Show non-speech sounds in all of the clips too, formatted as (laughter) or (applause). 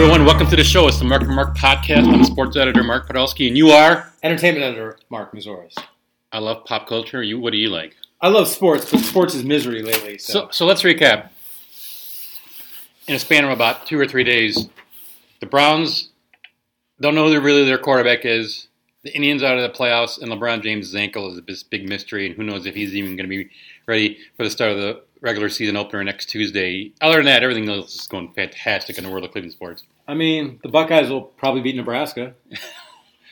everyone, welcome to the show. It's the Mark and Mark podcast. I'm sports editor Mark Podolsky, and you are. Entertainment editor Mark Mazoris. I love pop culture. You, what do you like? I love sports, but sports is misery lately. So, So, so let's recap. In a span of about two or three days, the Browns don't know who really their quarterback is. The Indians out of the playoffs, and LeBron James' ankle is a big mystery, and who knows if he's even going to be ready for the start of the regular season opener next Tuesday. Other than that, everything else is going fantastic in the world of Cleveland sports. I mean, the Buckeyes will probably beat Nebraska.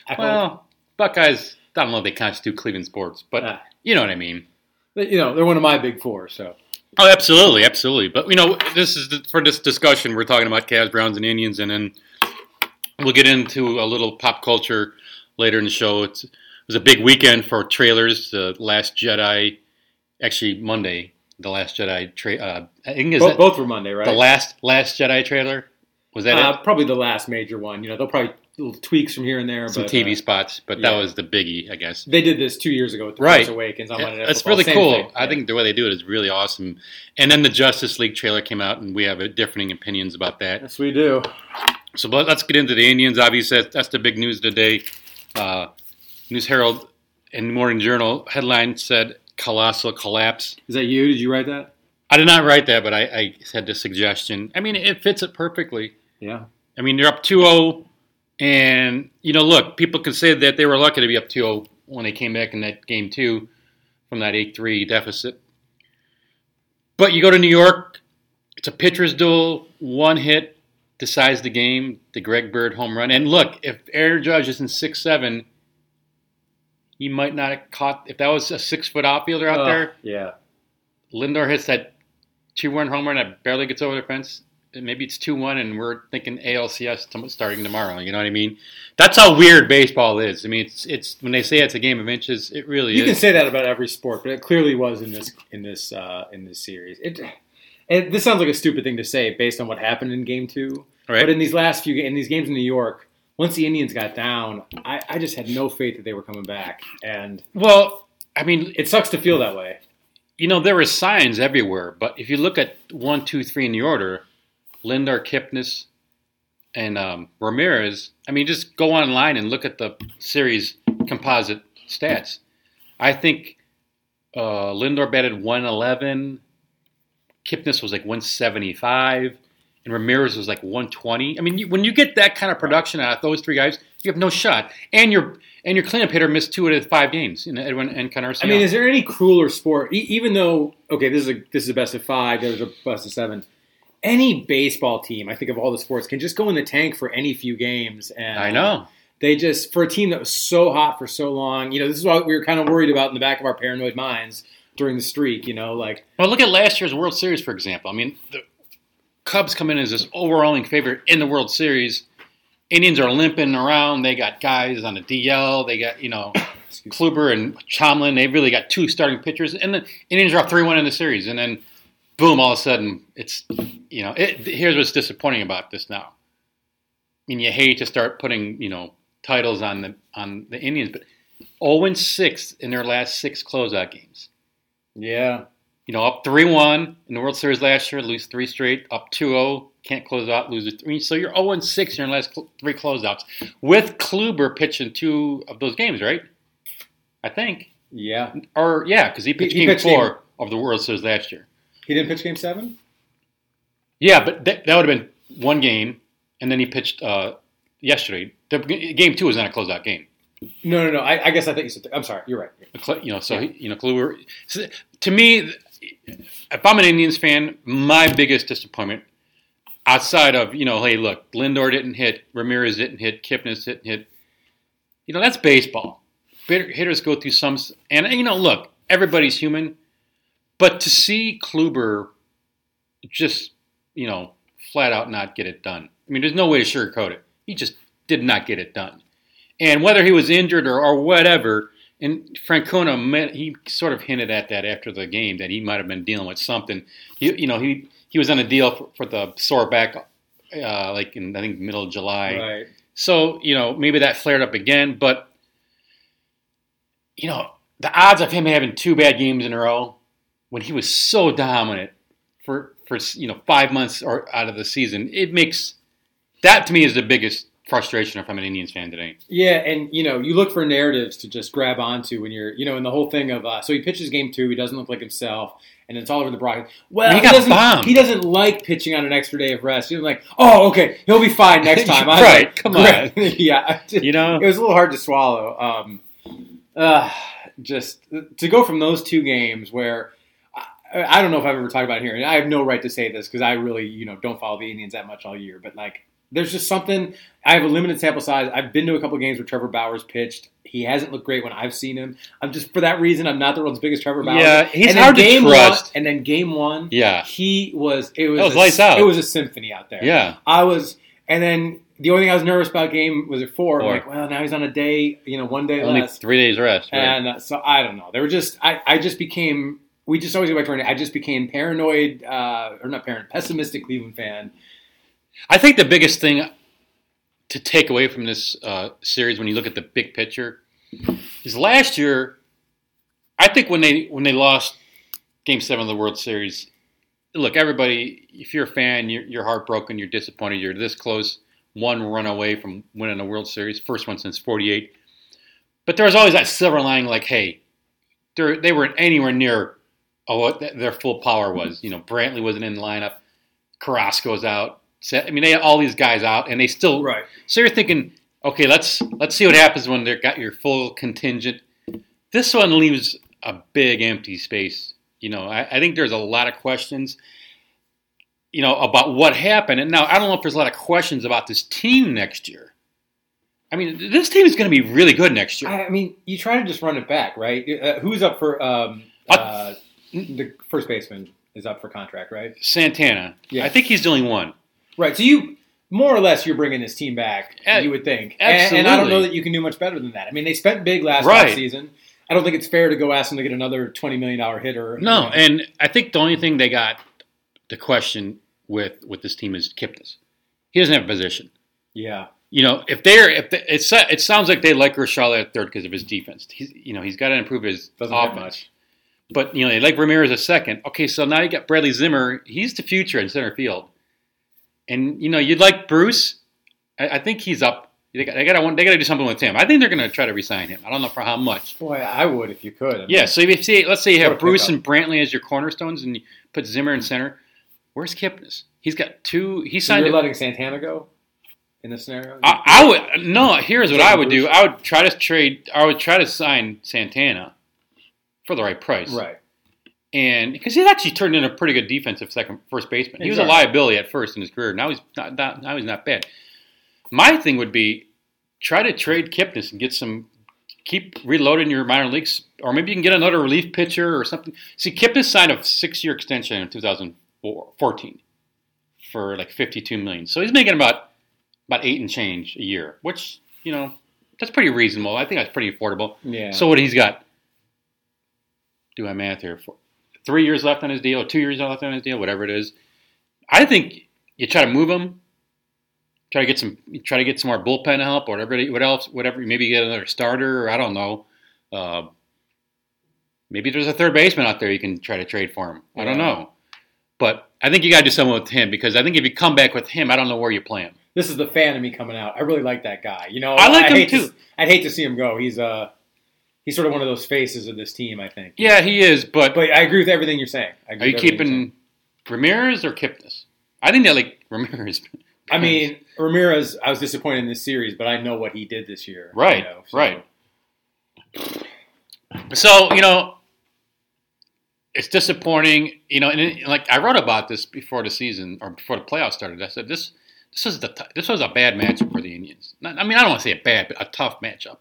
I (laughs) hope. Well, Buckeyes, I don't know if they constitute Cleveland sports, but Ah. you know what I mean. But, you know, they're one of my big four. So Oh, absolutely, absolutely. But you know, this is the, for this discussion. We're talking about Cavs, Browns, and Indians, and then we'll get into a little pop culture later in the show. It's, it was a big weekend for trailers. The Last Jedi, actually Monday, the Last Jedi. Tra- uh, I think is both, both were Monday, right? the last Last Jedi trailer. Was that uh, it? probably the last major one. You know, they'll probably little tweaks from here and there. Some but, TV uh, spots, but that was the biggie, I guess. they did this two years ago with the Right. Force Awakens on Monday Night That's really Same cool. thing. I Yeah. think the way they do it is really awesome. And then the Justice League trailer came out, and we have differing opinions about that. yes, we do. So but let's get into the Indians. Obviously, that's, that's the big news today. Uh, news Herald and Morning Journal headline said colossal collapse. Is that you? Did you write that? I did not write that, but I, I had the suggestion. I mean, it fits it perfectly. Yeah. I mean, they're up 2-0, and you know, look, people can say that they were lucky to be up 2-0 when they came back in that game two from that 8-3 deficit. But you go to New York, it's a pitcher's duel, one hit decides the game, the Greg Bird home run. And look, if Aaron Judge is in 6-7, he might not have caught, if that was a six-foot outfielder out Oh, there, Yeah. Lindor hits that home run that barely gets over the fence. and Maybe it's two-one, and we're thinking ALCS starting tomorrow. You know what I mean? That's how weird baseball is. I mean, it's it's when they say it's a game of inches, it really You can say that about every sport, but it clearly was in this in this uh, in this series. It, and this sounds like a stupid thing to say based on what happened in Game Two. right? But in these last few in these games in New York, once the Indians got down, I, I just had no faith that they were coming back, and well, I mean, it sucks to feel that way. you know, there were signs everywhere, but if you look at one, two, three in the order, Lindor, Kipnis, and um, Ramirez, I mean, just go online and look at the series composite stats. I think uh, Lindor batted 111, Kipnis was like 175, and Ramirez was like 120. I mean, you, when you get that kind of production out of those three guys, you have no shot. And your and your cleanup hitter missed two out of five games, you know, Edwin Encarnacion. I mean, is there any crueler sport? E- even though okay, this is a this is a best of five, there's a best of seven. Any baseball team, I think of all the sports, can just go in the tank for any few games, and I know. they just for a team that was so hot for so long. You know, this is what we were kind of worried about in the back of our paranoid minds during the streak. You know, like Well, look at last year's World Series, for example. I mean, the Cubs come in as this overwhelming favorite in the World Series. Indians are limping around. They got guys on the DL. They got, you know, (coughs) Kluber and Tomlin. They really got two starting pitchers. And the Indians are up 3 1 in the series. And then, boom, all of a sudden, it's, you know, it, here's what's disappointing about this now. I mean, you hate to start putting, you know, titles on the on the Indians, but 0 6 in their last six closeout games yeah, you know, up 3 1 in the World Series last year, lose three straight, up 2 0, can't close out, lose a three. So you're 0 6 in your last cl- three closeouts with Kluber pitching two of those games, right? I think. yeah. Or, yeah, because he pitched he game pitched four game- of the World Series last year. He didn't pitch Game Seven. Yeah, but that, that would have been one game, and then he pitched uh, yesterday. The, game two was not a closeout game. No, no, no. I, I guess I think you said. I'm sorry. You're right. You know, so he, you know, Kluber. So to me, if I'm an Indians fan, my biggest disappointment, outside of you know, hey, look, Lindor didn't hit, Ramirez didn't hit, Kipnis didn't hit. You know, that's baseball. Hitters go through some, and you know, look, everybody's human, but to see Kluber just you know flat out not get it done. I mean, there's no way to sugarcoat it. He just did not get it done. And whether he was injured or, or whatever, and Francona, he sort of hinted at that after the game that he might have been dealing with something. He, you know, he he was on a deal for, for the sore back, uh, like in I think middle of July. Right. So you know maybe that flared up again, but you know the odds of him having two bad games in a row when he was so dominant for for you know five months or out of the season, it makes that to me is the biggest frustration if I'm an Indians fan today. Yeah, and you know, you look for narratives to just grab onto when you're, you know, in the whole thing of uh, so he pitches game two, he doesn't look like himself, and it's all over the broadcast. Well, He he, doesn't. bombed. He doesn't like pitching on an extra day of rest. He's like, oh, okay, he'll be fine next (laughs) time. I was Right, like, come on. (laughs) yeah, just- You know? it was a little hard to swallow. Um, uh, just to go from those two games where. I, I don't know if I've ever talked about it here, and I have no right to say this because I really, you know, don't follow the Indians that much all year. But like, there's just something. I have a limited sample size. I've been to a couple games where Trevor Bauer pitched. He hasn't looked great when I've seen him. I'm just for that reason. I'm not the world's biggest Trevor Bauer. Yeah, he's and hard to game trust. One, and then game one, Yeah. he was. It was, was a, lights out. It was a symphony out there. Yeah. I was, and then the only thing I was nervous about game was at four. Four. like, well, now he's on a day, you know, one day Only less. three days rest. Right? And uh, so I don't know. They were just I, I just became we just always go back to I just became paranoid uh, or not paranoid, pessimistic Cleveland fan. I think the biggest thing to take away from this uh, series, when you look at the big picture, is last year. I think when they when they lost Game Seven of the World Series, look, everybody, if you're a fan, you're, you're heartbroken, you're disappointed, you're this close, one run away from winning a World Series, first one since '48. But there was always that silver lining, like, hey, they're, weren't anywhere near oh, what their full power was. You know, Brantley wasn't in the lineup, Carrasco's out. So, I mean, they had all these guys out, and they still. Right. So you're thinking, okay, let's let's see what happens when they've got your full contingent. This one leaves a big empty space. You know, I, I think there's a lot of questions. You know about what happened, and now I don't know if there's a lot of questions about this team next year. I mean, this team is going to be really good next year. I, I mean, you try to just run it back, right? Uh, who's up for um, uh, the first baseman is up for contract, right? Santana, Yeah. I think he's the only one. Right. So you more or less you're bringing this team back. Uh, you would think, and, and I don't know that you can do much better than that. I mean, they spent big last Right. season. I don't think it's fair to go ask them to get another twenty million dollar hitter. No, You know. and I think the only thing they got the question with with this team is Kipnis. He doesn't have a position. yeah. You know, if they're if they, it's it sounds like they like Rashad at third because of his defense. He's you know he's got to improve his Doesn't offense. much. But you know they like Ramirez a second. Okay, so now you got Bradley Zimmer. He's the future in center field, and you know you'd like Bruce. I, I think he's up. They got, they got to they got to do something with him. I think they're going to try to resign him. I don't know for how much. Boy, I would if you could. I mean, Yeah, so if you see, let's say you have Bruce and Brantley as your cornerstones, and you put Zimmer in center. Where's Kipnis? He's got two. He So signed. you're a- letting Santana go in this scenario. I, I would no. Here's what I would do. I would try to trade. I would try to sign Santana for the right price, right. And because he's actually turned into a pretty good defensive second first baseman. He was a liability at first in his career. Now he's not. not now he's not bad. My thing would be try to trade Kipnis and get some. Keep reloading your minor leagues, or maybe you can get another relief pitcher or something. See, Kipnis signed a six-year extension in 2014 for like 52 million. So he's making about about eight and change a year, which you know that's pretty reasonable. I think that's pretty affordable. Yeah. So what he's got? Do my math here. Three years left on his deal, two years left on his deal, whatever it is. I think you try to move him. Try to get some. Try to get some more bullpen help, or whatever. What else? Whatever. Maybe get another starter, or I don't know. Uh, maybe there's a third baseman out there you can try to trade for him. I don't know. But I think you got to do something with him because I think if you come back with him, I don't know where you play him. this is the fan of me coming out. I really like that guy. You know, I like him hate too. To, I'd hate to see him go. He's uh he's sort of one of those faces of this team. I think. Yeah, he is. But, But I agree with everything you're saying. I agree are you with everything you're keeping Ramirez or Kipnis? I think they like (laughs) Ramirez. I mean, Ramirez. I was disappointed in this series, but I know what he did this year. you Right, know, so- right. So you know, it's disappointing. You know, and it, like I wrote about this before the season or before the playoffs started. I said this this was the t- this was a bad matchup for the Indians. Not, I mean, I don't want to say a bad, but a tough matchup.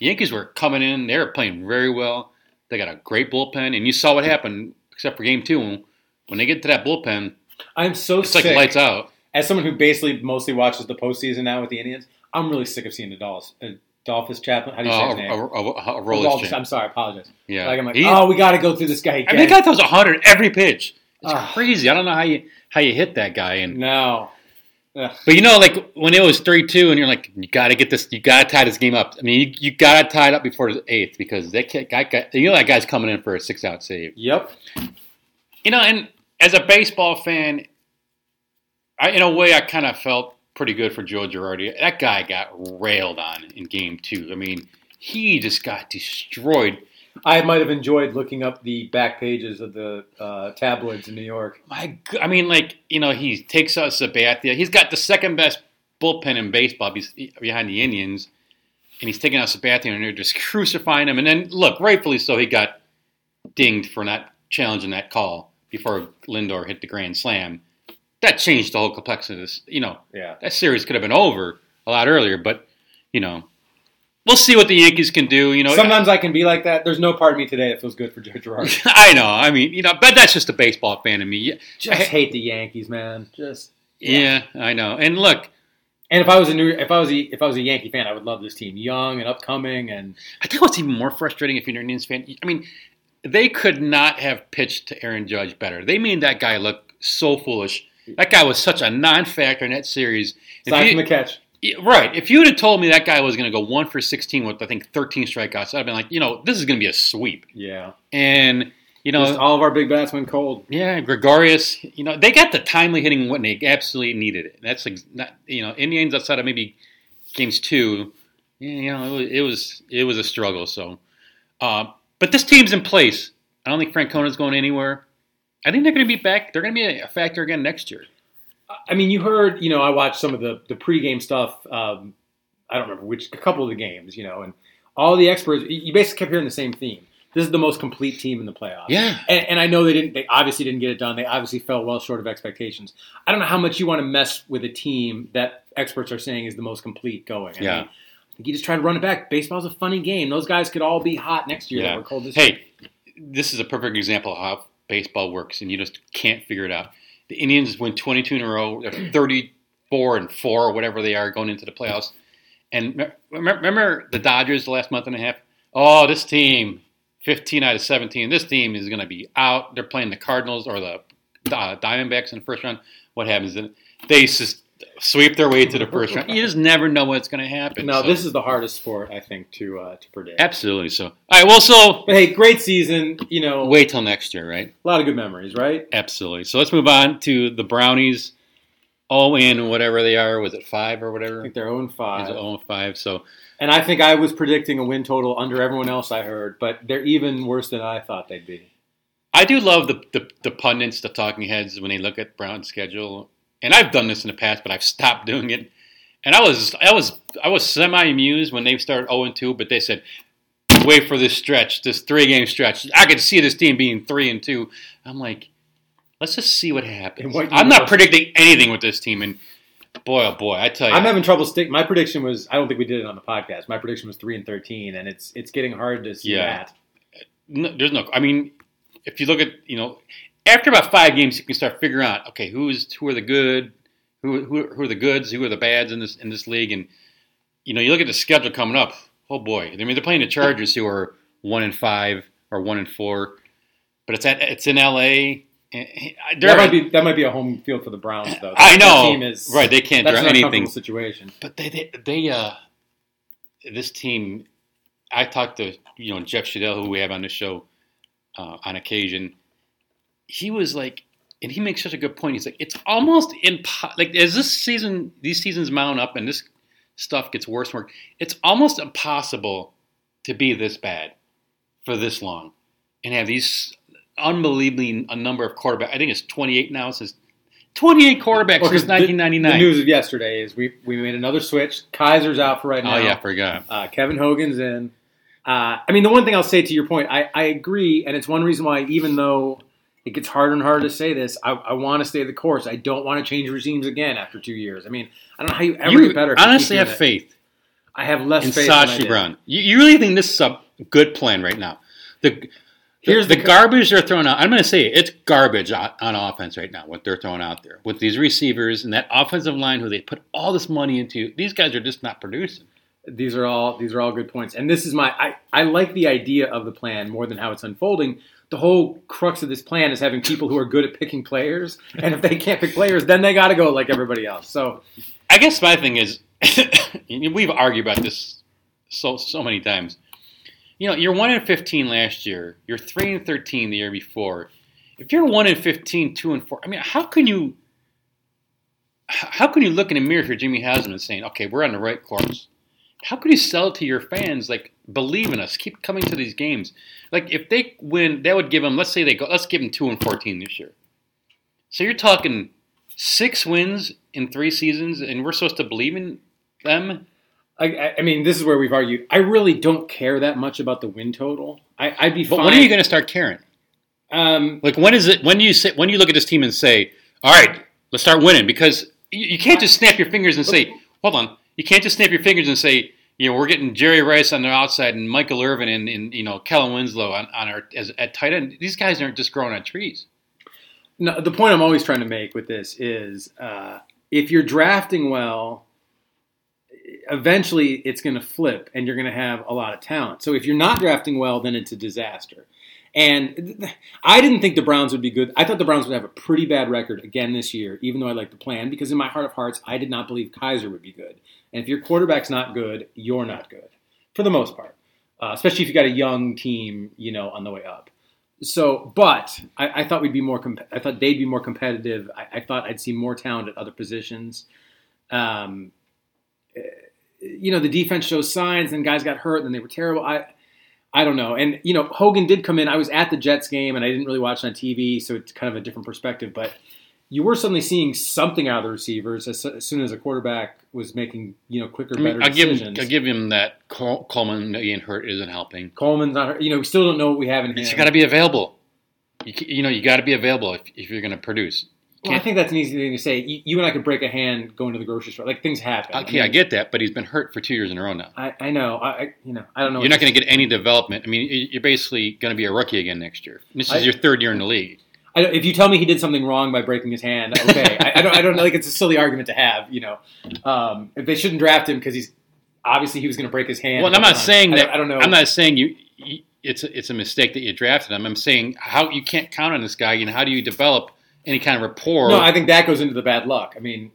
The Yankees were coming in; they were playing very well. They got a great bullpen, and you saw what happened. Except for Game Two, when they get to that bullpen, I'm so it's sick. like lights out. As someone who basically mostly watches the postseason now with the Indians, I'm really sick of seeing the Dolphins. Uh, Dolphins Chaplin. How do you say Uh, his name? a, a, a Oh, roller Dolphins, change. I'm sorry. I apologize. Yeah, Like I'm like, oh, we got to go through this guy I again. mean, the guy throws hundred every pitch. It's Ah. crazy. I don't know how you how you hit that guy. And no. Ugh. but you know, like when it was three two, and you're like, you got to get this, you got to tie this game up. I mean, you, you got to tie it up before the eighth because that guy, guy, you know that guy's coming in for a six out save. Yep. You know, and as a baseball fan, I in a way I kind of felt pretty good for Joe Girardi. That guy got railed on in game two. I mean, he just got destroyed. I might have enjoyed looking up the back pages of the uh, tabloids in New York. My, g- I mean, like you know, he takes out Sabathia. He's got the second best bullpen in baseball behind the Indians, and he's taking out Sabathia, and they're just crucifying him. And then, look, rightfully so, he got dinged for not challenging that call before Lindor hit the grand slam. That changed the whole complexity of this. You know, Yeah. that series could have been over a lot earlier, but you know, we'll see what the Yankees can do. You know, Sometimes I can be like that. There's no part of me today that feels good for Joe Girardi. (laughs) I know. I mean, you know, but that's just a baseball fan of me. Just hate the Yankees, man. Just Yeah, I know. And look, And if I was a new, if I was a, if I was a Yankee fan, I would love this team, young and upcoming, and I think what's even more frustrating if you're an Indians fan. I mean, they could not have pitched to Aaron Judge better. They made that guy look so foolish. That guy was such a non-factor in that series. Aside you- from the catch. Yeah, Right. If you would have told me that guy was going to go one for 16 with, I think, 13 strikeouts, I'd have been like, you know, this is going to be a sweep. Yeah, And, you know, Just all of our big bats went cold. yeah, Gregorius, you know, they got the timely hitting when they absolutely needed it. That's ex- not, you know, Indians outside of maybe games two, you know, it was, it was, it was a struggle. So, uh, but this team's in place. I don't think Francona's going anywhere. I think they're going to be back. They're going to be a factor again next year. I mean, you heard, you know, I watched some of the the pregame stuff. Um, I don't remember which, a couple of the games, you know, and all the experts. You basically kept hearing the same theme. This is the most complete team in the playoffs. Yeah. And, and I know they didn't. They obviously didn't get it done. They obviously fell well short of expectations. I don't know how much you want to mess with a team that experts are saying is the most complete going. I Yeah. mean, I think you just try to run it back. Baseball's a funny game. Those guys could all be hot next year. Yeah. We're cold this year. Hey, this is a perfect example of how baseball works, and you just can't figure it out. The Indians win 22 in a row. They're 34 and four, or whatever they are, going into the playoffs. And me- remember, remember the Dodgers the last month and a half? Oh, this team, 15 out of 17. This team is going to be out. They're playing the Cardinals or the uh, Diamondbacks in the first round. What happens? They just sweep their way to the first round. You just never know what's going to happen. No, So- this is the hardest sport I think to uh, to predict. absolutely so. All right, well, so But hey, great season. You know, wait till next year, right? a lot of good memories, right? Absolutely. So let's move on to the Brownies. All in whatever they are. Was it five or whatever? I whatever? think they're 0 Is five. it all five? So And I think I was predicting a win total under everyone else I heard, but they're even worse than I thought they'd be. I do love the, the the pundits, the talking heads when they look at Brown's schedule. And I've done this in the past, but I've stopped doing it. And I was I was I was semi amused when they started 0 2, but they said, wait for this stretch, this three game stretch. I could see this team being three and two. I'm like, let's just see what happens. What I'm not predicting anything with this team, and boy, oh boy, I tell you, I'm having trouble sticking. My prediction was I don't think we did it on the podcast. My prediction was three and thirteen, and it's it's getting hard to see Yeah. that. no, there's no. I mean, if you look at you know, after about five games, you can start figuring out okay, who's who are the good, who who, who are the goods, who are the bads in this in this league, and you know, you look at the schedule coming up. Oh boy, I mean, they're playing the Chargers, who are one and five or one and four, but it's at it's in L.A. and- They're, That might be that might be a home field for the Browns, though. I know, team is right? They can't That's draw an anything. situation. But they, they, they, uh, this team. I talked to you know Jeff Schudel, who we have on the show uh, on occasion. He was like, and he makes such a good point. He's like, it's almost impo- like as this season, these seasons mount up, and this stuff gets worse and worse. It's almost impossible to be this bad for this long and have these unbelievably a number of quarterbacks. I think it's 28 now. Since 28 quarterbacks Well, since the- 1999. The news of yesterday is we we made another switch. Kizer's out for right now. oh yeah, I forgot. Uh, Kevin Hogan's in. Uh, I mean, the one thing I'll say to your point, I, I agree, and it's one reason why, even though it gets harder and harder to say this, I, I want to stay the course. I don't want to change regimes again after two years. I mean, I don't know how you ever You get better. honestly have it. faith I have less in faith. Sashi. Brown. You, you really think this is a good plan right now? The Here's the, the- garbage they're throwing out. I'm going to say it, it's garbage on, on offense right now. What they're throwing out there with these receivers and that offensive line, who they put all this money into. These guys are just not producing. These are all these are all good points, and this is my I, I like the idea of the plan more than how it's unfolding. The whole crux of this plan is having people who are good at picking players, and if they can't pick players, then they got to go like everybody else. So I guess my thing is, (coughs) we've argued about this so so many times. You know, you're one in fifteen last year. You're three and thirteen the year before. If you're one in 15, 2 and four, I mean, how can you? how can you look in the mirror you're Jimmy Haslam and saying, okay, we're on the right course? How can you sell to your fans? Like, believe in us. Keep coming to these games. Like, if they win, that would give them. Let's say they go. Let's give them two and fourteen this year. So you're talking six wins in three seasons, and we're supposed to believe in them. I, I, mean, this is where we've argued. I really don't care that much about the win total. I, I'd be fine. But fine. when are you going to start caring? Um, Like, when is it? When do you say? When do you look at this team and say, "All right, let's start winning"? Because you, you can't just snap your fingers and say, "Hold on." You can't just snap your fingers and say, "You know, we're getting Jerry Rice on the outside and Michael Irvin and, and you know Kellen Winslow on, on our as at tight end." These guys aren't just growing on trees. No, the point I'm always trying to make with this is uh, if you're drafting well, eventually it's going to flip and you're going to have a lot of talent. So if you're not drafting well, then it's a disaster. And I didn't think the Browns would be good. I thought the Browns would have a pretty bad record again this year, even though I like the plan, because in my heart of hearts, I did not believe Kizer would be good. And if your quarterback's not good, you're not good for the most part, uh, especially if you got a young team, you know, on the way up. So, but I, I thought we'd be more. Comp- I thought they'd be more competitive. I, I thought I'd see more talent at other positions. Um, eh, you know, the defense shows signs, and guys got hurt, and they were terrible. I, I don't know. And you know, Hogan did come in. I was at the Jets game, and I didn't really watch it on TV, so it's kind of a different perspective. But you were suddenly seeing something out of the receivers as, as soon as a quarterback was making you know quicker, I mean, better I'll give him, decisions. I'll give him that Col- Coleman getting hurt isn't helping. Coleman's not. hurt. You know, we still don't know what we have in him. You got to be available. You, you know, you got to be available if, if you're going to produce. Well, I think that's an easy thing to say. You, you and I could break a hand going to the grocery store. Like things happen. Okay, I get that, but he's been hurt for two years in a row now. I, I know. I, I you know. I don't know. You're not going to get any development. I mean, you're basically going to be a rookie again next year. This is I- your third year in the league. I don't, if you tell me he did something wrong by breaking his hand, okay. (laughs) I, I don't. I don't like. It's a silly argument to have. You know, um, if they shouldn't draft him because he's obviously he was going to break his hand. Well, I'm not saying I that. don't- I don't know. I'm not saying you. you it's a, it's a mistake that you drafted him. I'm saying how you can't count on this guy. You know, how do you develop any kind of rapport? No, I think that goes into the bad luck. I mean,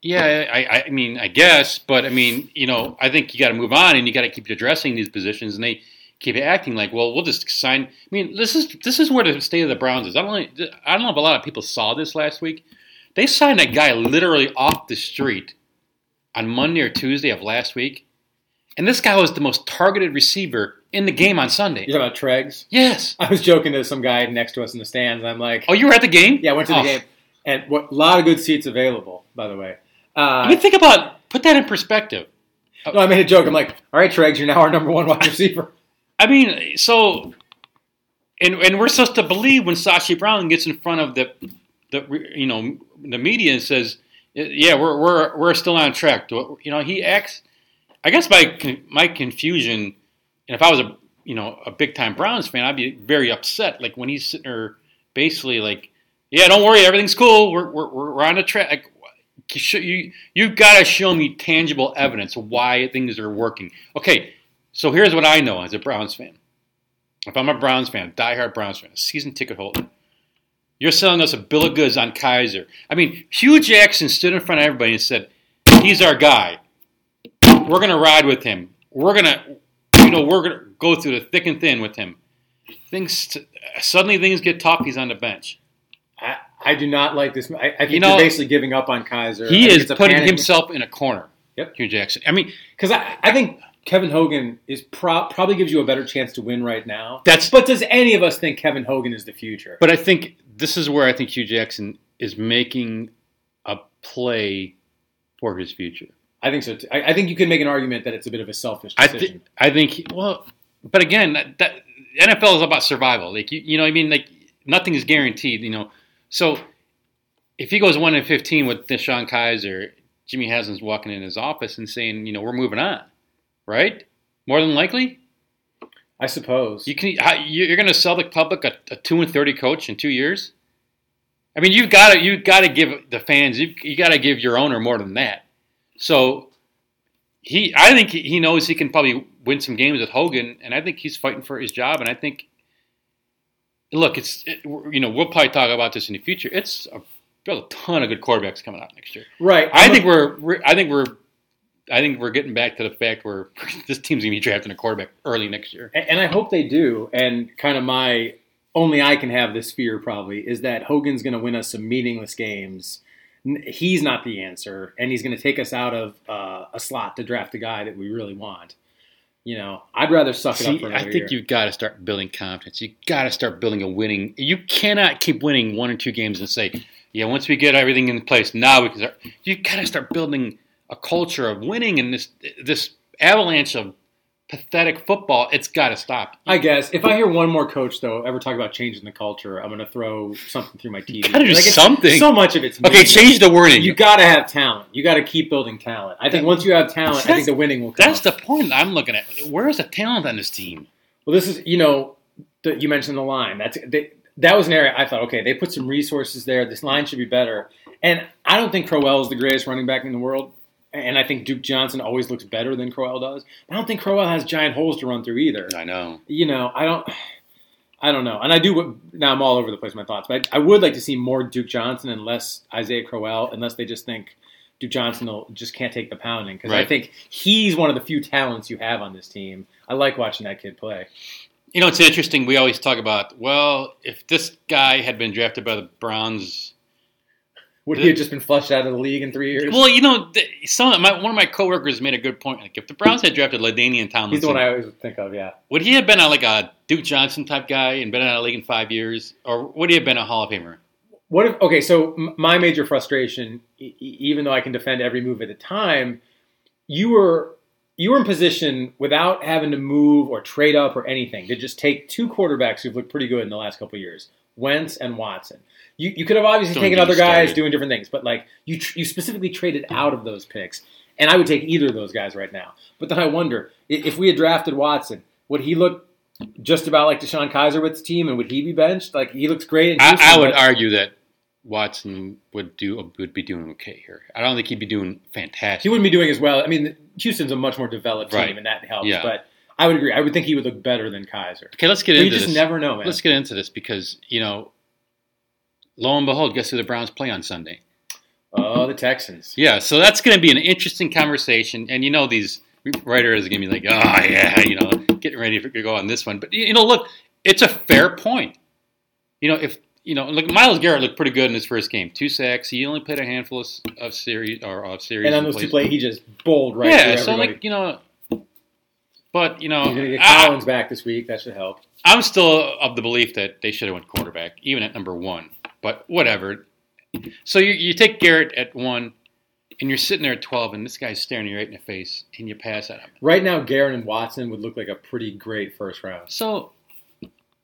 Yeah, I, I mean, I guess, but I mean, you know, I think you got to move on and you got to keep addressing these positions, and they keep acting like, well, we'll just sign. I mean, this is this is where the state of the Browns is. I don't, know- I don't know if a lot of people saw this last week. They signed that guy literally off the street on Monday or Tuesday of last week, and this guy was the most targeted receiver in the game on Sunday. you're talking about Treggs. Yes. I was joking to some guy next to us in the stands. And I'm like, Oh, you were at the game? yeah, I went to the Oh. game, and what a lot of good seats available, by the way. Uh, I mean, think about put that in perspective. no, I made a joke. I'm like, all right, Treggs, you're now our number one wide receiver. I mean, so, and and we're supposed to believe when Sashi Brown gets in front of the, the you know the media and says, yeah, we're we're we're still on track. You know, he acts. I guess my my confusion, and if I was a you know a big time Browns fan, I'd be very upset. Like when he's sitting there, basically like, yeah, don't worry, everything's cool. We're we're we're on the track. Like, you should- you you got to show me tangible evidence why things are working. Okay, so here's what I know as a Browns fan. If I'm a Browns fan, diehard Browns fan, a season ticket holder, you're selling us a bill of goods on Kizer. I mean, Hue Jackson stood in front of everybody and said, "He's our guy. We're gonna ride with him. We're gonna, you know, we're gonna go through the thick and thin with him." Things suddenly things get tough. He's on the bench. I, I do not like this. I, I think You know, are basically giving up on Kizer. He is putting panic- himself in a corner. Yep. Hue Jackson. I mean, Because I, I think Kevin Hogan is pro- probably gives you a better chance to win right now. that's But does any of us think Kevin Hogan is the future? But I think this is where I think Hue Jackson is making a play for his future. I think so. Too. I, I think you can make an argument that it's a bit of a selfish I decision. think I think he, well, but again, that, that NFL is about survival. Like you, you know, what I mean, like nothing is guaranteed. You know, so if he goes one and fifteen with DeShone Kizer, Jimmy Haslam's walking in his office and saying, you know, we're moving on, right? More than likely, I suppose. You can you're going to sell the public a, a two and thirty coach in two years. I mean, you've got to you've got to give the fans you you got to give your owner more than that. So he, I think he, knows he can probably win some games with Hogan, and I think he's fighting for his job. And I think, look, it's it, you know we'll probably talk about this in the future. It's a, there's a ton of good quarterbacks coming out next year. right. I I'm think we're, we're I think we're I think we're getting back to the fact where (laughs) this team's going to be drafting a quarterback early next year. And and I hope they do. And kind of my only I can have this fear probably is that Hogan's going to win us some meaningless games he's not the answer, and he's going to take us out of uh, a slot to draft the guy that we really want. You know, I'd rather suck it up for I think year. you've got to start building confidence. You got to start building a winning. You cannot keep winning one or two games and say, "Yeah, once we get everything in place, now we can." start. You got to start building a culture of winning, and this this avalanche of pathetic football. It's got to stop. I guess if I hear one more coach though ever talk about changing the culture, I'm going to throw something through my TV. do it's- something. So much of it's Okay, meaningless. change the wording. You got to have talent. You got to keep building talent. I think once you have talent, I think the winning will come. That's the point I'm looking at. Where's the talent on this team? Well, this is you know the, you mentioned the line. That's they, that was an area I thought okay they put some resources there. This line should be better. And I don't think Crowell is the greatest running back in the world. And I think Duke Johnson always looks better than Crowell does. I don't think Crowell has giant holes to run through either. I know. You know, I don't. I don't know, and I do. Now I'm all over the place. with My thoughts, but I, I would like to see more Duke Johnson and less Isaiah Crowell, unless they just think Duke Johnson will, just can't take the pounding. Because I think he's one of the few talents you have on this team. I like watching that kid play. You know, it's interesting. We always talk about, well, if this guy had been drafted by the Browns. Would he have just been flushed out of the league in three years? Well, you know, some my, one of my coworkers made a good point. Like, if the Browns had drafted LaDainian Tomlinson, he's the one I always think of. Yeah, would he have been a, like a Duke Johnson type guy and been out of the league in five years, or would he have been a Hall of Famer? What if? Okay, so my major frustration, e- even though I can defend every move at the time, you were you were in position without having to move or trade up or anything to just take two quarterbacks who've looked pretty good in the last couple of years, Wentz and Watson. You, you could have obviously Don't taken other guys started. doing different things, but like you tr- you specifically traded out of those picks, and I would take either of those guys right now. But then I wonder if we had drafted Watson, would he look just about like DeShone Kizer with the team, and would he be benched? Like he looks great. In Houston, I, I would argue that Watson would do would be doing okay here. I don't think he'd be doing fantastic. He wouldn't be doing as well. I mean, Houston's a much more developed team, and that helps. Yeah. But I would agree. I would think he would look better than Kizer. okay, let's get But you into just this. never know, man. Let's get into this because you know, lo and behold, guess who the Browns play on Sunday? Oh, the Texans. Yeah, so that's going to be an interesting conversation, and you know these writers are going to be like, "Oh yeah, you know, getting ready to go on this one." But you know, look, it's a fair point. You know, if you know, look, Myles Garrett looked pretty good in his first game, two sacks. He only played a handful of, of series or of series. And on those two plays. plays, he just bowled right yeah, so everybody. like you know, but you know, He's going to get I- Collins back this week. That should help. I'm still of the belief that they should have went quarterback, even at number one. But whatever. So you, you take Garrett at one, and you're sitting there at twelve, and this guy's staring you right in the face, and you pass at him. Right now, Garrett and Watson would look like a pretty great first round. So,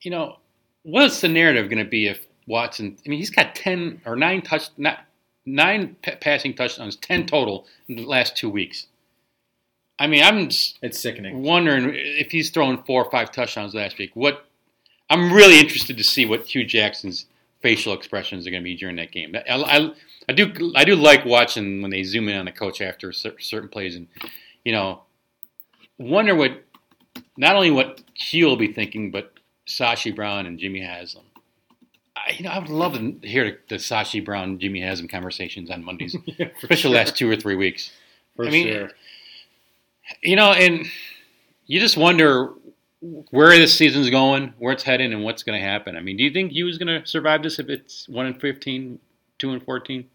you know, what's the narrative going to be if Watson? I mean, he's got ten or nine touch, not nine pa- passing touchdowns, ten total in the last two weeks. I mean, I'm just It's sickening. wondering if he's throwing four or five touchdowns last week. What I'm really interested to see what Hue Jackson's facial expressions are going to be during that game. I, I, I do I do like watching when they zoom in on the coach after certain plays, and you know, wonder what not only what Hue will be thinking, but Sashi Brown and Jimmy Haslam. I, you know, I would love to hear the, the Sashi Brown Jimmy Haslam conversations on Mondays, (laughs) Yeah, especially sure. the last two or three weeks. For I mean, sure. You know, and you just wonder where this season's going, where it's heading, and what's going to happen. I mean, do you think Hue's is going to survive this if it's one and 15, 2 and fourteen?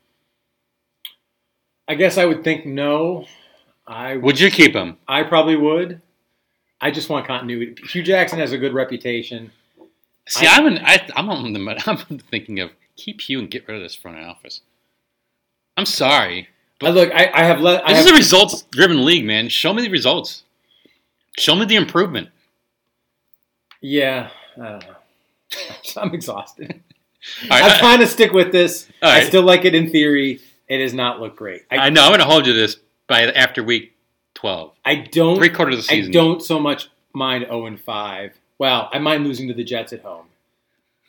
I guess I would think no. I Would you keep him? I probably would. I just want continuity. Hue Jackson has a good reputation. See, I- I, am in, I, I'm on the, (laughs) I'm thinking of keep Hue and get rid of this front office. I'm sorry. I look. I, I have let. I This have, is a results-driven league, man. Show me the results. Show me the improvement. Yeah. I don't know. (laughs) I'm exhausted. Right, I'm I, trying to stick with this. All I still like it in theory. It does not look great. I, I know. I'm going to hold you this by after week 12, I don't. three quarters of the season. I don't so much mind 0 and 5. Well, I mind losing to the Jets at home.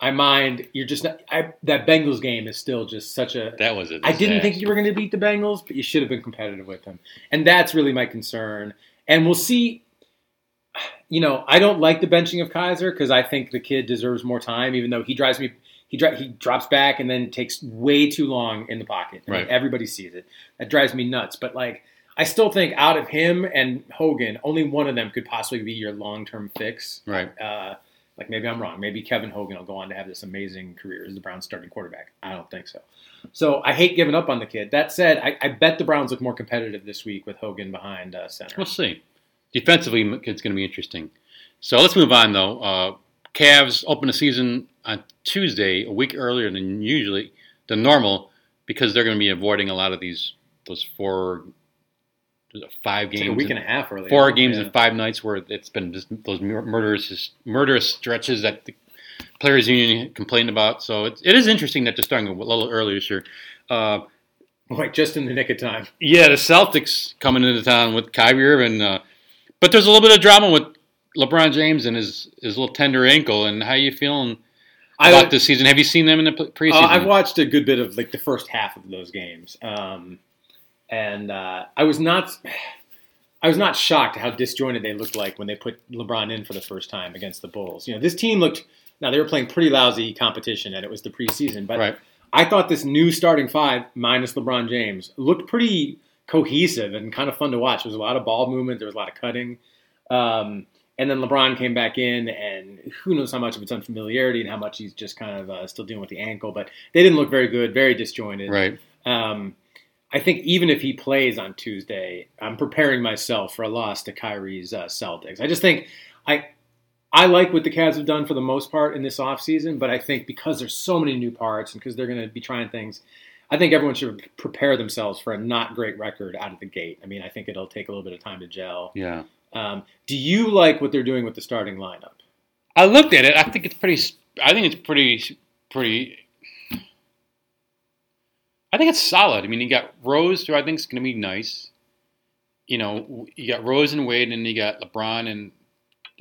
I mind you're just not. I, that Bengals game is still just such a. That was it. I didn't think you were going to beat the Bengals, but you should have been competitive with them, and that's really my concern. And we'll see. You know, I don't like the benching of Kizer because I think the kid deserves more time, even though he drives me. He, dri- he drops back and then takes way too long in the pocket. I mean, Right. everybody sees it. That drives me nuts. But like, I still think out of him and Hogan, only one of them could possibly be your long term fix. Right. Uh, Like maybe I'm wrong. Maybe Kevin Hogan will go on to have this amazing career as the Browns starting quarterback. I don't think so. So I hate giving up on the kid. That said, I, I bet the Browns look more competitive this week with Hogan behind uh, center. We'll see. Defensively, it's going to be interesting. So let's move on, though. Uh, Cavs open the season on Tuesday, a week earlier than usually, than normal, because they're going to be avoiding a lot of these those four, five games, like a week and a half earlier. Four games yeah. and five nights where it's been just those murderous murderous stretches that the players union complained about. So it, it is interesting that they're starting a little earlier this year. Uh, like just in the nick of time. Yeah, the Celtics coming into town with Kyrie Irving, uh, but there's a little bit of drama with LeBron James and his his little tender ankle. And how you feeling about I, this season? Have you seen them in the preseason? Uh, I've watched a good bit of like the first half of those games, um, and uh, I was not. I was not shocked how disjointed they looked like when they put LeBron in for the first time against the Bulls. You know, this team looked now they were playing pretty lousy competition, and it was the preseason. But right. I thought this new starting five minus LeBron James looked pretty cohesive and kind of fun to watch. There was a lot of ball movement. There was a lot of cutting. Um, and then LeBron came back in, and who knows how much of it's unfamiliarity and how much he's just kind of uh, still dealing with the ankle. But they didn't look very good, very disjointed. Right. Um, I think even if he plays on Tuesday, I'm preparing myself for a loss to Kyrie's uh, Celtics. I just think I I like what the Cavs have done for the most part in this offseason, but I think because there's so many new parts and because they're going to be trying things, I think everyone should prepare themselves for a not great record out of the gate. I mean, I think it'll take a little bit of time to gel. Yeah. Um, do you like what they're doing with the starting lineup? I looked at it. I think it's pretty. I think it's pretty. Pretty. I think it's solid. I mean, you got Rose, who I think is going to be nice. You know, you got Rose and Wade, and you got LeBron and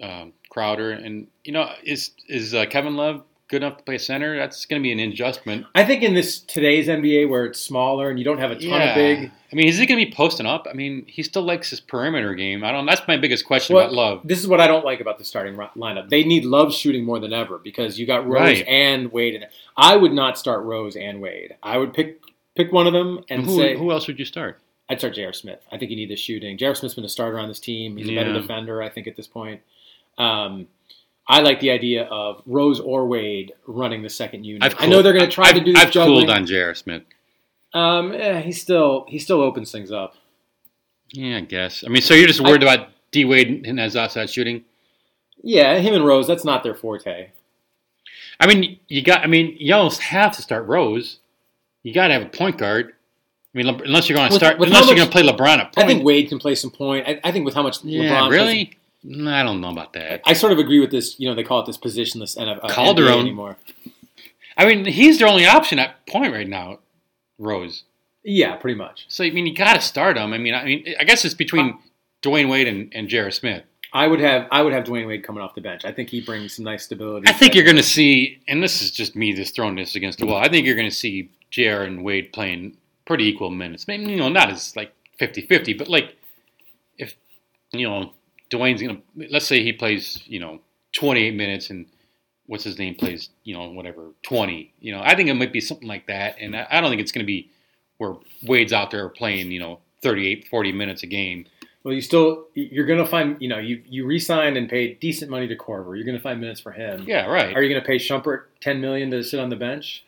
um, Crowder, and you know, is is uh, Kevin Love good enough to play center? That's going to be an adjustment. I think in this today's NBA where it's smaller and you don't have a ton yeah. of big. I mean, is he going to be posting up? I mean, he still likes his perimeter game. I don't. That's my biggest question well, about Love. This is what I don't like about the starting lineup. They need Love shooting more than ever because you got Rose right. and Wade. I would not start Rose and Wade. I would pick pick one of them and who, say who else would you start? I'd start J.R. Smith. I think you need the shooting. J.R. Smith's been a starter on this team. He's a yeah. better defender, I think, at this point. Um, I like the idea of Rose or Wade running the second unit. Cooled, I know they're going to try I've, to do. This I've juggling. cooled on J.R. Smith. Um, eh, he still he still opens things up. Yeah, I guess. I mean, so you're just worried I, about D Wade and his outside shooting? Yeah, him and Rose. That's not their forte. I mean, you got. I mean, you almost have to start Rose. You got to have a point guard. I mean, unless you're going to start, with unless you're going to play LeBron at point. I think Wade can play some point. I, I think with how much LeBron. yeah, LeBron really. Plays, I don't know about that. I sort of agree with this. You know, they call it this positionless NFL Calderon anymore. I mean, he's their only option at point right now, Rose. Yeah, pretty much. So I mean, you got to start him. I mean, I mean, I guess it's between Dwyane Wade and, and J.R. Smith. I would have I would have Dwyane Wade coming off the bench. I think he brings some nice stability. I think you're going to see, and this is just me just throwing this against the wall. I think you're going to see J.R. and Wade playing pretty equal minutes. Maybe you know, not as like 50-50, but like if you know Dwyane's gonna let's say he plays you know 28 minutes and what's his name plays you know whatever 20. You know I think it might be something like that, and I, I don't think it's going to be where Wade's out there playing you know 38 40 minutes a game. Well, you still you're going to find you know you you re-signed and paid decent money to Korver. You're going to find minutes for him. Yeah, right. Are you going to pay Shumpert 10 million to sit on the bench?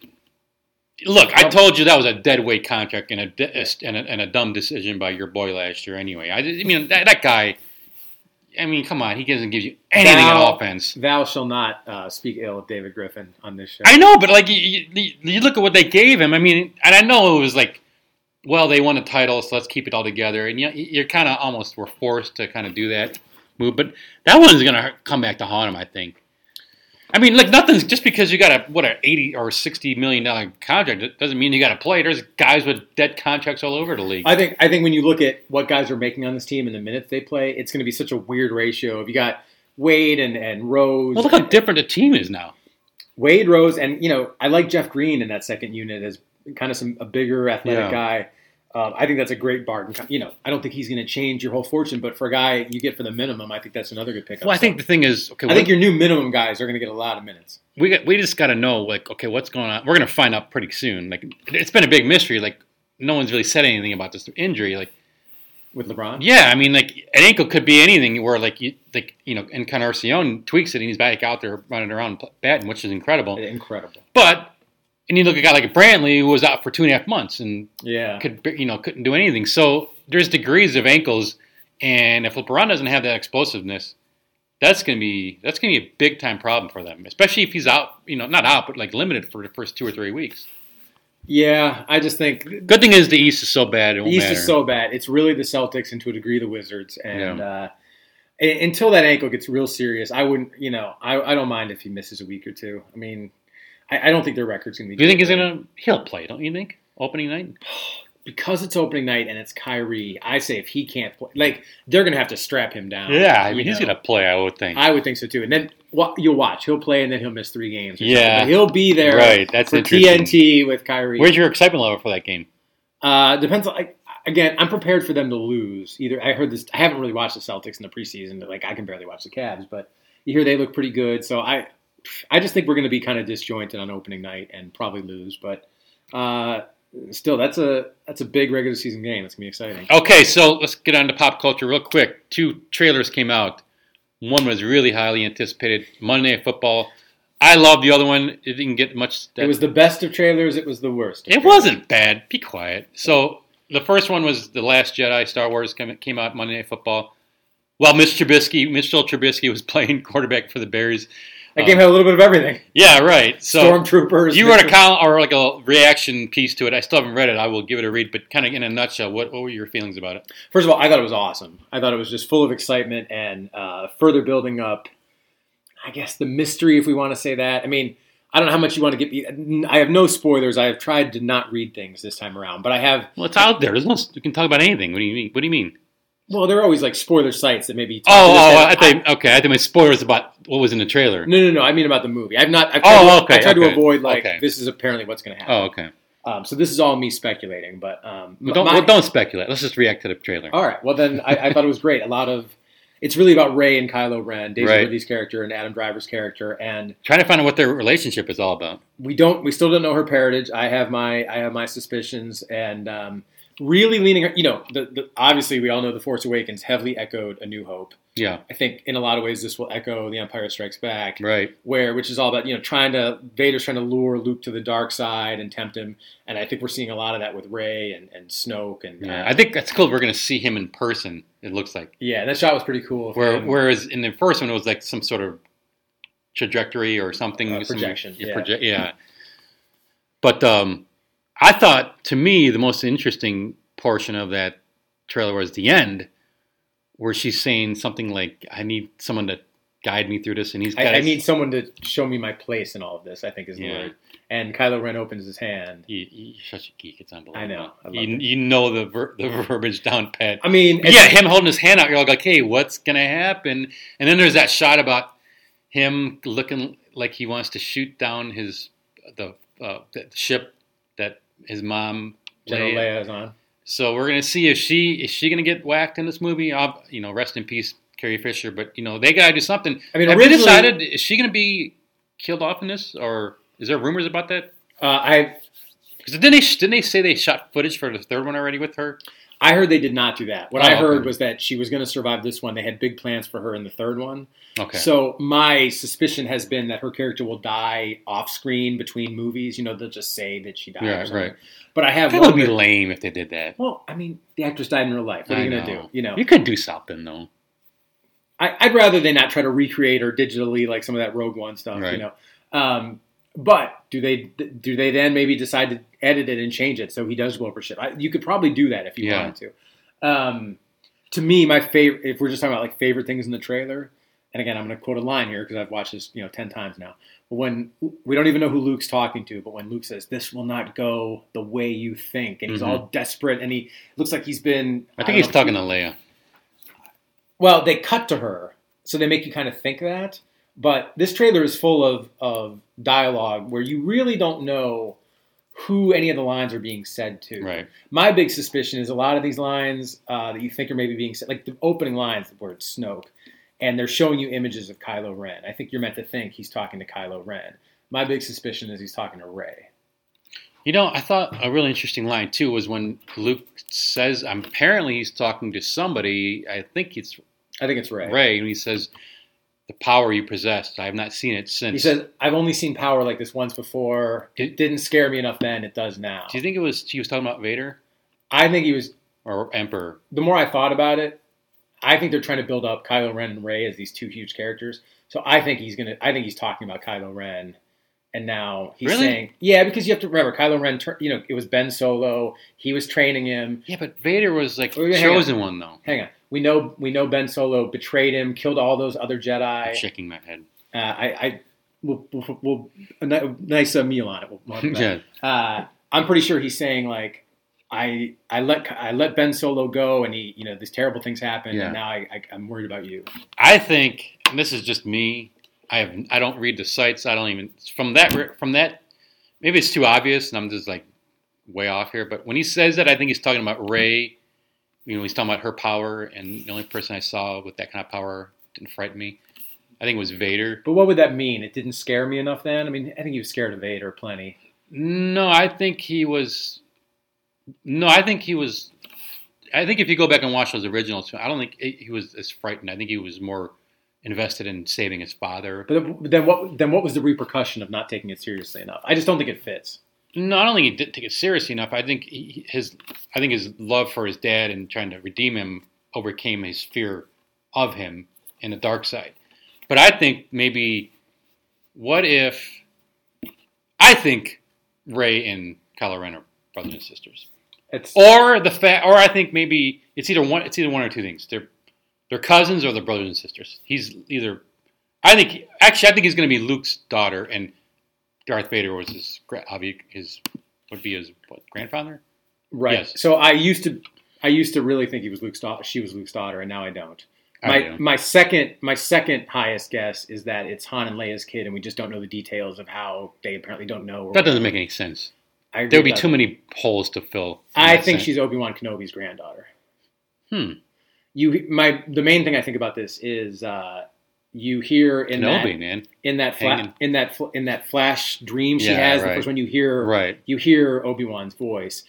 Look, I told you that was a dead weight contract and a, and a, and a dumb decision by your boy last year. Anyway, I, I mean that, that guy I mean, come on, he doesn't give you anything thou, on offense. Thou shall not uh, speak ill of David Griffin on this show. I know, but like you, you, you, look at what they gave him. I mean, and I know it was like, well, they won a title, so let's keep it all together. And you, you're kind of almost were forced to kind of do that move, but that one's going to come back to haunt him. I think. I mean, like nothing's just because you got a what a eighty or sixty million dollar contract it doesn't mean you got to play. There's guys with dead contracts all over the league. I think I think when you look at what guys are making on this team and the minutes they play, it's going to be such a weird ratio. If you got Wade and and Rose, well, look how different the team is now. Wade, Rose, and you know I like Jeff Green in that second unit as kind of some a bigger athletic yeah. guy. Um, I think that's a great bargain. You know, I don't think he's going to change your whole fortune, but for a guy you get for the minimum, I think that's another good pickup. Well, I think the thing is, okay, I think your new minimum guys are going to get a lot of minutes. We got, we just got to know, like, okay, what's going on? We're going to find out pretty soon. Like, it's been a big mystery. Like, no one's really said anything about this injury. Like, with LeBron. Yeah, I mean, like an ankle could be anything. Where like you, like you know, Encarnacion tweaks it and he's back out there running around batting, which is incredible. Incredible. But and you look at a guy like Brantley who was out for two and a half months and Yeah. could you know couldn't do anything. So there's degrees of ankles, and if LeBron doesn't have that explosiveness, that's gonna be that's gonna be a big time problem for them, especially if he's out. You know, not out, but like limited for the first two or three weeks. Yeah, I just think Good thing is the East is so bad. The East matter. is so bad. It's really the Celtics and to a degree the Wizards. And Yeah. uh, until that ankle gets real serious, I wouldn't. You know, I, I don't mind if he misses a week or two. I mean, I, I don't think their record's going to be. Do you think he's gonna? He'll play, don't you think? Opening night. (sighs) because it's opening night and it's Kyrie? I say if he can't play, like they're going to have to strap him down. Yeah, I mean he's gonna play. I would think. I would think so too. And then wa- you'll watch. He'll play and then he'll miss three games. Yeah. He'll be there. Right, that's for. TNT with Kyrie. Where's your excitement level for that game? Uh, depends. on Like again, I'm prepared for them to lose. Either I heard this. I haven't really watched the Celtics in the preseason. But like I can barely watch the Cavs, but you hear they look pretty good. So I, I just think we're going to be kind of disjointed on opening night and probably lose. But uh, still, that's a that's a big regular season game. It's gonna be exciting. Okay, so let's get on to pop culture real quick. Two trailers came out. One was really highly anticipated, Monday Night Football. I love the other one. It didn't get much. It was the best of trailers. It was the worst. It trailers. wasn't bad. Be quiet. So the first one was the Last Jedi. Star Wars came, came out Monday Night Football. Well, Mitch Trubisky, Mitchell Trubisky was (laughs) playing quarterback for the Bears. That game had a little bit of everything. Yeah, right. So Stormtroopers. you wrote a column or like a reaction piece to it. I still haven't read it. I will give it a read. But kind of in a nutshell, what, what were your feelings about it? First of all, I thought it was awesome. I thought it was just full of excitement and uh, further building up, I guess, the mystery, if we want to say that. I mean, I don't know how much you want to get. me- I have no spoilers. I have tried to not read things this time around, but I have. Well, it's out there. There's no. You can talk about anything. What do you mean? What do you mean? Well, there are always like spoiler sites that maybe. Oh, oh, I think okay. I think my spoilers about what was in the trailer. No, no, no. I mean about the movie. I've not. I've Oh, tried to, okay, I tried okay, to avoid like okay. this is apparently what's going to happen. Oh, okay. Um, so this is all me speculating, but um, Well, don't my- well, don't speculate. Let's just react to the trailer. All right. Well, then I, I thought it was great. A lot of it's really about Rey and Kylo Ren, Daisy Right. Ridley's character and Adam Driver's character, and Trying to find out what their relationship is all about. we don't we still don't know her parentage. I have my I have my suspicions, and um, really leaning. You know, the, the, obviously we all know the Force Awakens heavily echoed A New Hope. Yeah. I think in a lot of ways this will echo The Empire Strikes Back, Right. where which is all about you know trying to Vader's trying to lure Luke to the dark side and tempt him, and I think we're seeing a lot of that with Rey and, and Snoke and Yeah. uh, I think that's cool. We're going to see him in person. It looks like. yeah that shot was pretty cool. Where, whereas in the first one, it was like some sort of trajectory or something. Uh, projection, yeah. yeah. proje- yeah. But um, I thought, to me, the most interesting portion of that trailer was the end, where she's saying something like, "I need someone to guide me through this," and he's got. I, I need someone to show me my place in all of this. I think is the Yeah. word. And Kylo Ren opens his hand. You, you're such a geek. It's unbelievable. I know. I you, you know the ver- the (laughs) verbiage down pat. I mean, yeah, him holding his hand out. You're like, okay, what's gonna happen? And then there's that shot about him looking like he wants to shoot down his the, uh, the ship that his mom. General Leia- Leia is on. So we're gonna see if she is she gonna get whacked in this movie. Uh, you know, rest in peace, Carrie Fisher. But you know, they gotta do something. I mean, have they decided is she gonna be killed off in this, or is there rumors about that? Uh, I Because didn't they didn't they say they shot footage for the third one already with her? I heard they did not do that. What Oh, I heard okay. was that she was going to survive this one. They had big plans for her in the third one. Okay. So my suspicion has been that her character will die off screen between movies. You know, they'll just say that she died. Yeah, right. But I have That would be lame if they did that. Well, I mean, the actress died in real life. What are I you going to do? You know, You could do something though. I, I'd rather they not try to recreate her digitally like some of that Rogue One stuff, you know. Um, but do they do they then maybe decide to edit it and change it so he does go over shit? I, you could probably do that if you Yeah. wanted to. Um, to me, my favorite, if we're just talking about like favorite things in the trailer, and again, I'm going to quote a line here because I've watched this you know ten times now. But when we don't even know who Luke's talking to, but when Luke says, "This will not go the way you think," and he's Mhm. all desperate, and he looks like he's been. I think he's know, talking to Leia. well, they cut to her, so they make you kind of think that. But this trailer is full of, of dialogue where you really don't know who any of the lines are being said to. Right. My big suspicion is a lot of these lines uh, that you think are maybe being said, like the opening lines, the word Snoke, and they're showing you images of Kylo Ren. I think you're meant to think he's talking to Kylo Ren. My big suspicion is he's talking to Rey. You know, I thought a really interesting line too was when Luke says, apparently he's talking to somebody. I think it's I think it's Rey. Rey, and he says, "The power you possess, I have not seen it since." He says, "I've only seen power like this once before. It didn't scare me enough then. It does now." "Do you think it was he was talking about Vader I think he was. or Emperor?" The more I thought about it, I think they're trying to build up Kylo Ren and Rey as these two huge characters. So I think he's gonna. I think he's talking about Kylo Ren, and now he's Really? saying, "Yeah," because you have to remember Kylo Ren. You know, it was Ben Solo. He was training him. Yeah, but Vader was like Oh, hang on. chosen one though. Hang on. We know we know Ben Solo betrayed him, killed all those other Jedi. I'm shaking my head. Uh, I, I we'll, we'll, we'll a ni- nice uh, meal on it. We'll, we'll have that. (laughs) yeah, uh, I'm pretty sure he's saying like I I let I let Ben Solo go and he you know these terrible things happened Yeah. and now I, I I'm worried about you. I think and this is just me. I have I don't read the sites. I don't even from that from that. Maybe it's too obvious, and I'm just like way off here. But when he says that, I think he's talking about Rey. You know, he's talking about her power, and the only person I saw with that kind of power didn't frighten me. I think it was Vader. But what would that mean? It didn't scare me enough then. I mean, I think he was scared of Vader plenty. No, I think he was. No, I think he was. I think if you go back and watch those originals, I don't think he was as frightened. I think he was more invested in saving his father. But then what then what was the repercussion of not taking it seriously enough? I just don't think it fits. No, I don't think he didn't take it seriously enough. I think he, his, I think his love for his dad and trying to redeem him overcame his fear of him in the dark side. But I think maybe, what if? I think Rey and Kylo Ren are brothers and sisters, It's or the fact, or I think maybe it's either one. It's either one or two things. They're they're cousins or they're brothers and sisters. He's either. I think actually, I think he's going to be Luke's daughter, and Darth Vader was his his would be his what, grandfather. right. Yes. So I used to I used to really think he was Luke's daughter. She was Luke's daughter, and now I don't. I My my second my second highest guess is that it's Han and Leia's kid, and we just don't know the details of how they apparently don't know. That doesn't make any sense. There would be too that. many holes to fill. I think sense. she's Obi Wan Kenobi's granddaughter. Hmm. You my the main thing I think about this is uh, you hear in Kenobi, that man. in that fla- in that fl- in that flash dream she Yeah, has the first when you hear Right. you hear Obi Wan's voice,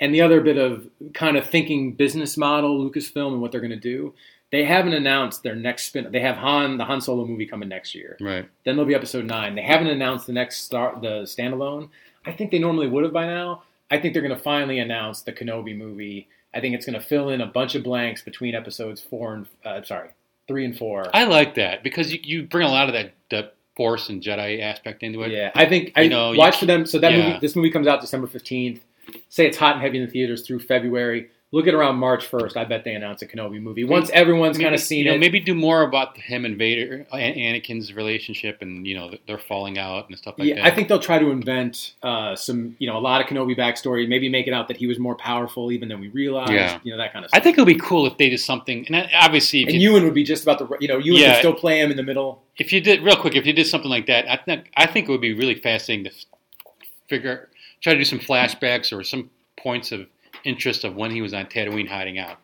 and the other bit of kind of thinking business model Lucasfilm and what they're going to do. They haven't announced their next spin. They have Han, the Han Solo movie coming next year. Right. Then there'll be Episode Nine. They haven't announced the next star, the standalone. I think they normally would have by now. I think they're going to finally announce the Kenobi movie. I think it's going to fill in a bunch of blanks between episodes four and uh, sorry, three and four. I like that because you, you bring a lot of that, that Force and Jedi aspect into it. Yeah, I think I You know, watch c- for them. So that yeah. movie, this movie comes out December fifteenth. Say it's hot and heavy in the theaters through February. Look at around March first. I bet they announce a Kenobi movie once everyone's kind of seen you know, it. Maybe do more about him and Vader, and Anakin's relationship, and you know they're falling out and stuff like yeah, that. I think they'll try to invent uh, some, you know, a lot of Kenobi backstory. Maybe make it out that he was more powerful even than we realized. Yeah. You know that kind of I think it would be cool if they did something, and obviously, and you, Ewan would be just about the, you know, Ewan Yeah. could still play him in the middle. if you did real quick, if you did something like that, I think I think it would be really fascinating to figure, try to do some flashbacks or some points of interest of when he was on Tatooine hiding out.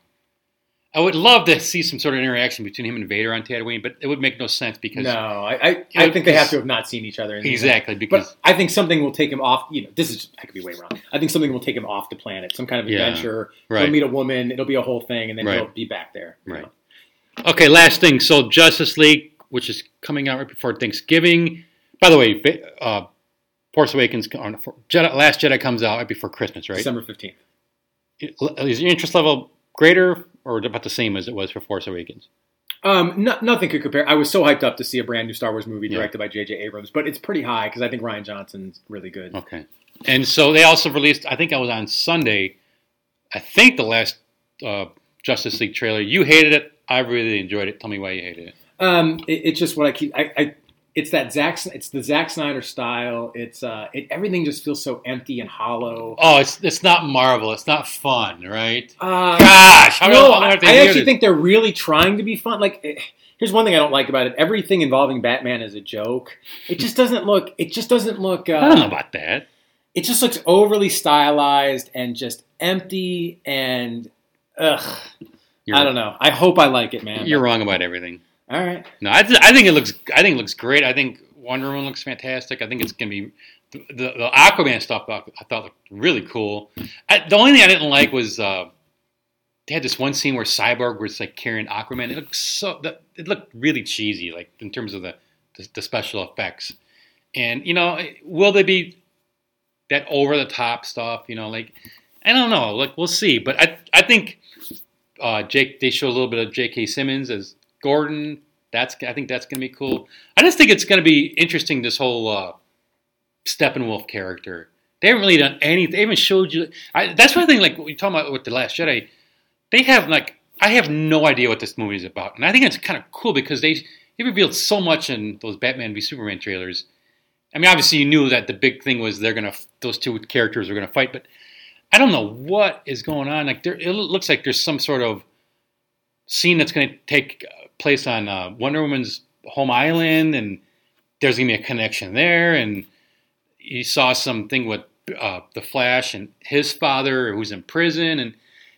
I would love to see some sort of interaction between him and Vader on Tatooine, but it would make no sense because No, I, I, I think they have to have not seen each other. In the exactly because But I think something will take him off. You know, this is I could be way wrong. I think something will take him off the planet. Some kind of Yeah, adventure. He'll right. meet a woman. It'll be a whole thing, and then Right. he'll be back there. Right. know. Okay, last thing. So Justice League, which is coming out right before Thanksgiving. By the way, uh, Force Awakens, Jedi, Last Jedi comes out right before Christmas, right? December fifteenth. Is your interest level greater or about the same as it was for Force Awakens? Um, no, nothing could compare. I was so hyped up to see a brand new Star Wars movie Yeah. directed by J.J. Abrams, but it's pretty high because I think Rian Johnson's really good. Okay. And so they also released, I think I was on Sunday, I think the last uh, Justice League trailer. You hated it. I really enjoyed it. Tell me why you hated it. Um, it, it's just what I keep. I, I it's that Zack. It's the Zack Snyder style. It's uh, it, everything just feels so empty and hollow. Oh, it's it's not Marvel. It's not fun, right? Uh, Gosh, how no, I, I actually think they're really trying to be fun. Like, eh, here's one thing I don't like about it: everything involving Batman is a joke. It just doesn't look. It just doesn't look. Uh, I don't know about that. It just looks overly stylized and just empty and. Ugh, You're, I don't know. I hope I like it, man. You're wrong about everything. All right. No, I, th- I think it looks. I think it looks great. I think Wonder Woman looks fantastic. I think it's gonna be the, the, the Aquaman stuff I, thought looked really cool. I, the only thing I didn't like was uh, they had this one scene where Cyborg was like carrying Aquaman. It looked so it looked really cheesy, like in terms of the, the the special effects. And you know, will they be that over the top stuff? You know, like I don't know. Like we'll see. But I I think uh, Jake they show a little bit of J.K. Simmons as Gordon. That's I think that's going to be cool. I just think it's going to be interesting. This whole uh, Steppenwolf character. They haven't really done anything. They haven't showed you. I, that's one thing. Like we talking about with the Last Jedi, they have like I have no idea what this movie is about, and I think it's kind of cool because they they revealed so much in those Batman v Superman trailers. I mean, obviously you knew that the big thing was they're gonna those two characters are gonna fight, but I don't know what is going on. Like there, it looks like there's some sort of scene that's going to take place on uh, Wonder Woman's home island, and there's going to be a connection there. And you saw something with uh, the Flash and his father, who's in prison, and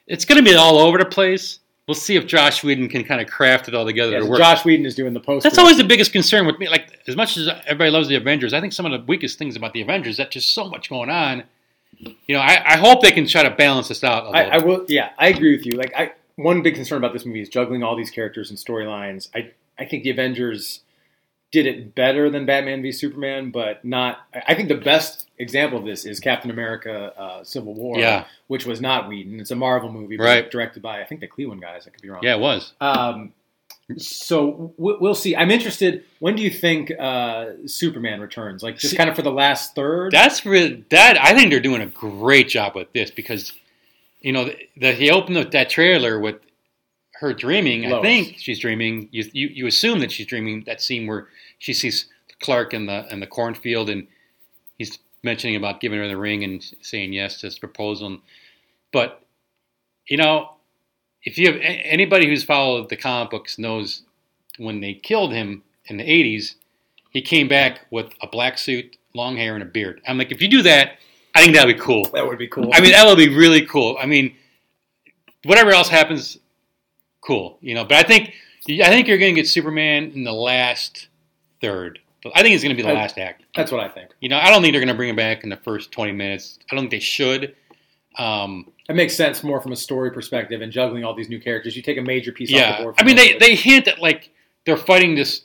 it's going to be all over the place. We'll see if Joss Whedon can kind of craft it all together Yeah, to so work. Joss Whedon is doing the post. That's always the biggest concern with me. Like as much as everybody loves the Avengers, I think some of the weakest things about the Avengers is that just so much going on. You know, I, I hope they can try to balance this out. A I. I will. Yeah, I agree with you. Like, I one big concern about this movie is juggling all these characters and storylines. I I think the Avengers did it better than Batman v Superman, but not. I think the best example of this is Captain America: uh, Civil War, Yeah. which was not Whedon. It's a Marvel movie, Right. directed by I think the Cleveland guys. I could be wrong. yeah, it was. Um, so w- we'll see. I'm interested. When do you think uh, Superman returns? Like just See- kind of for the last third. That's really that. I think they're doing a great job with this because, you know, the, the, he opened up that trailer with her dreaming. I think she's dreaming. You, you you assume that she's dreaming that scene where she sees Clark in the in the cornfield and he's mentioning about giving her the ring and saying yes to his proposal. But you know, if you have anybody who's followed the comic books knows when they killed him in the '80s, he came back with a black suit, long hair, and a beard. I'm like, if you do that, I think that'd be cool. that would be cool. I mean, that would be really cool. I mean, whatever else happens, cool. You know, but I think I think you're going to get Superman in the last third. I think it's going to be the I- last act. that's what I think. You know, I don't think they're going to bring him back in the first 20 minutes. I don't think they should. Um, It makes sense more from a story perspective and juggling all these new characters. You take a major piece off the yeah, board. I mean, they they hint at like they're fighting this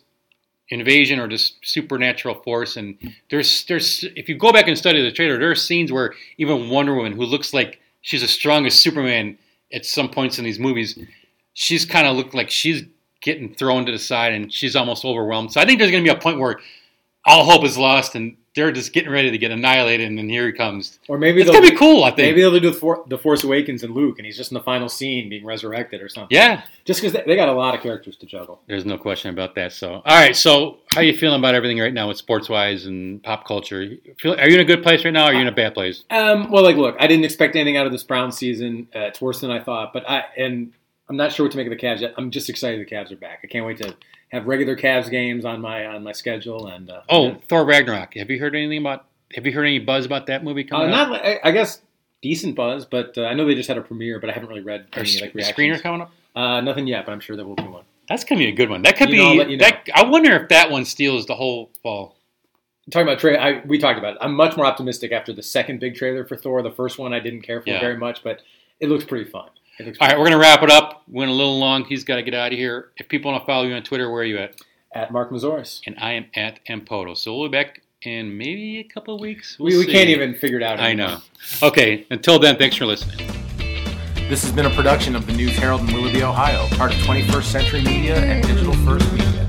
invasion or just supernatural force, and there's there's if you go back and study the trailer, there are scenes where even Wonder Woman, who looks like she's as strong as Superman at some points in these movies, she's kind of looked like she's getting thrown to the side and she's almost overwhelmed. So I think there's going to be a point where all hope is lost and they're just getting ready to get annihilated, and then here he comes. or maybe It's gonna be cool, I think. maybe they'll do the, For- the Force Awakens and Luke, and he's just in the final scene being resurrected or something. Yeah, Just because they, they got a lot of characters to juggle. There's no question about that. So, all right. So, how are you feeling about everything right now with sports wise and pop culture? Are you in a good place right now? or Are you in a bad place? Um, well, like, look, I didn't expect anything out of this Brown season. Uh, it's worse than I thought, but I and I'm not sure what to make of the Cavs yet. I'm just excited the Cavs are back. I can't wait to have regular Cavs games on my on my schedule. And uh, Oh, Thor Ragnarok. Have you heard anything about? Have you heard any buzz about that movie uh, coming out? not I, I guess decent buzz, but uh, I know they just had a premiere, but I haven't really read any sc- like screener coming up? Uh, nothing yet, but I'm sure there will be one. That's gonna be a good one. That could You know, be. you know. that. I wonder if that one steals the whole fall. Talking about Trey, I, we talked about it. I'm much more optimistic after the second big trailer for Thor. The first one I didn't care for Yeah. very much, but it looks pretty fun. It looks All right, we're gonna wrap it up. Went a little long. He's got to get out of here. If people want to follow you on Twitter, where are you at? at Mark Mazoris. And I am at Empoto. So we'll be back in maybe a couple of weeks. We'll We, we can't even figure it out. I know. Okay. Until then, thanks for listening. This has been a production of the News Herald in Willoughby, Ohio, part of 21st Century Media and Digital First Media.